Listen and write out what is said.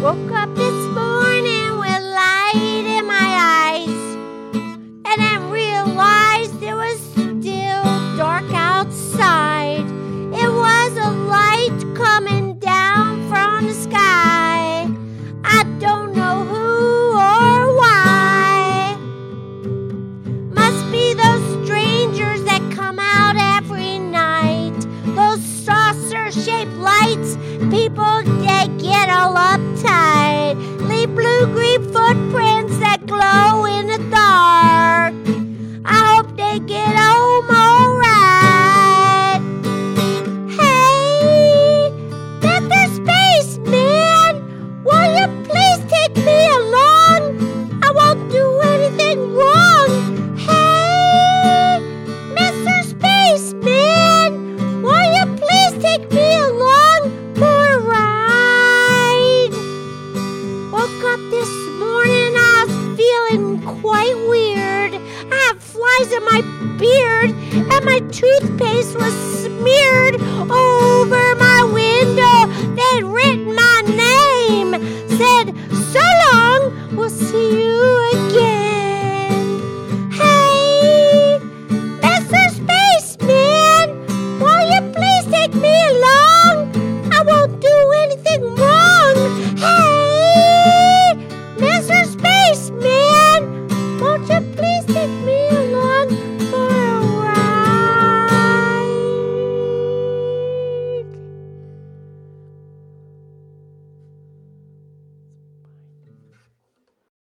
Woke up this morning with light in my eyes, and then realized it was still dark outside. It was a light coming down from the sky. I don't know who or why. Must be those strangers that come out every night. Those saucer shaped lights, people they get all uptight. I hope they get home alright. Hey, Mr. Spaceman, will you please take me along? I won't do anything wrong. Hey, Mr. Spaceman, will you please take me along for a ride? Woke up this morning, I was feeling quite weird flies in my beard, and my toothpaste was smeared over my window. They'd written my name, said, So long, we'll see you again. Hey, Mr. Spaceman, will you please take me along? I won't do anything wrong.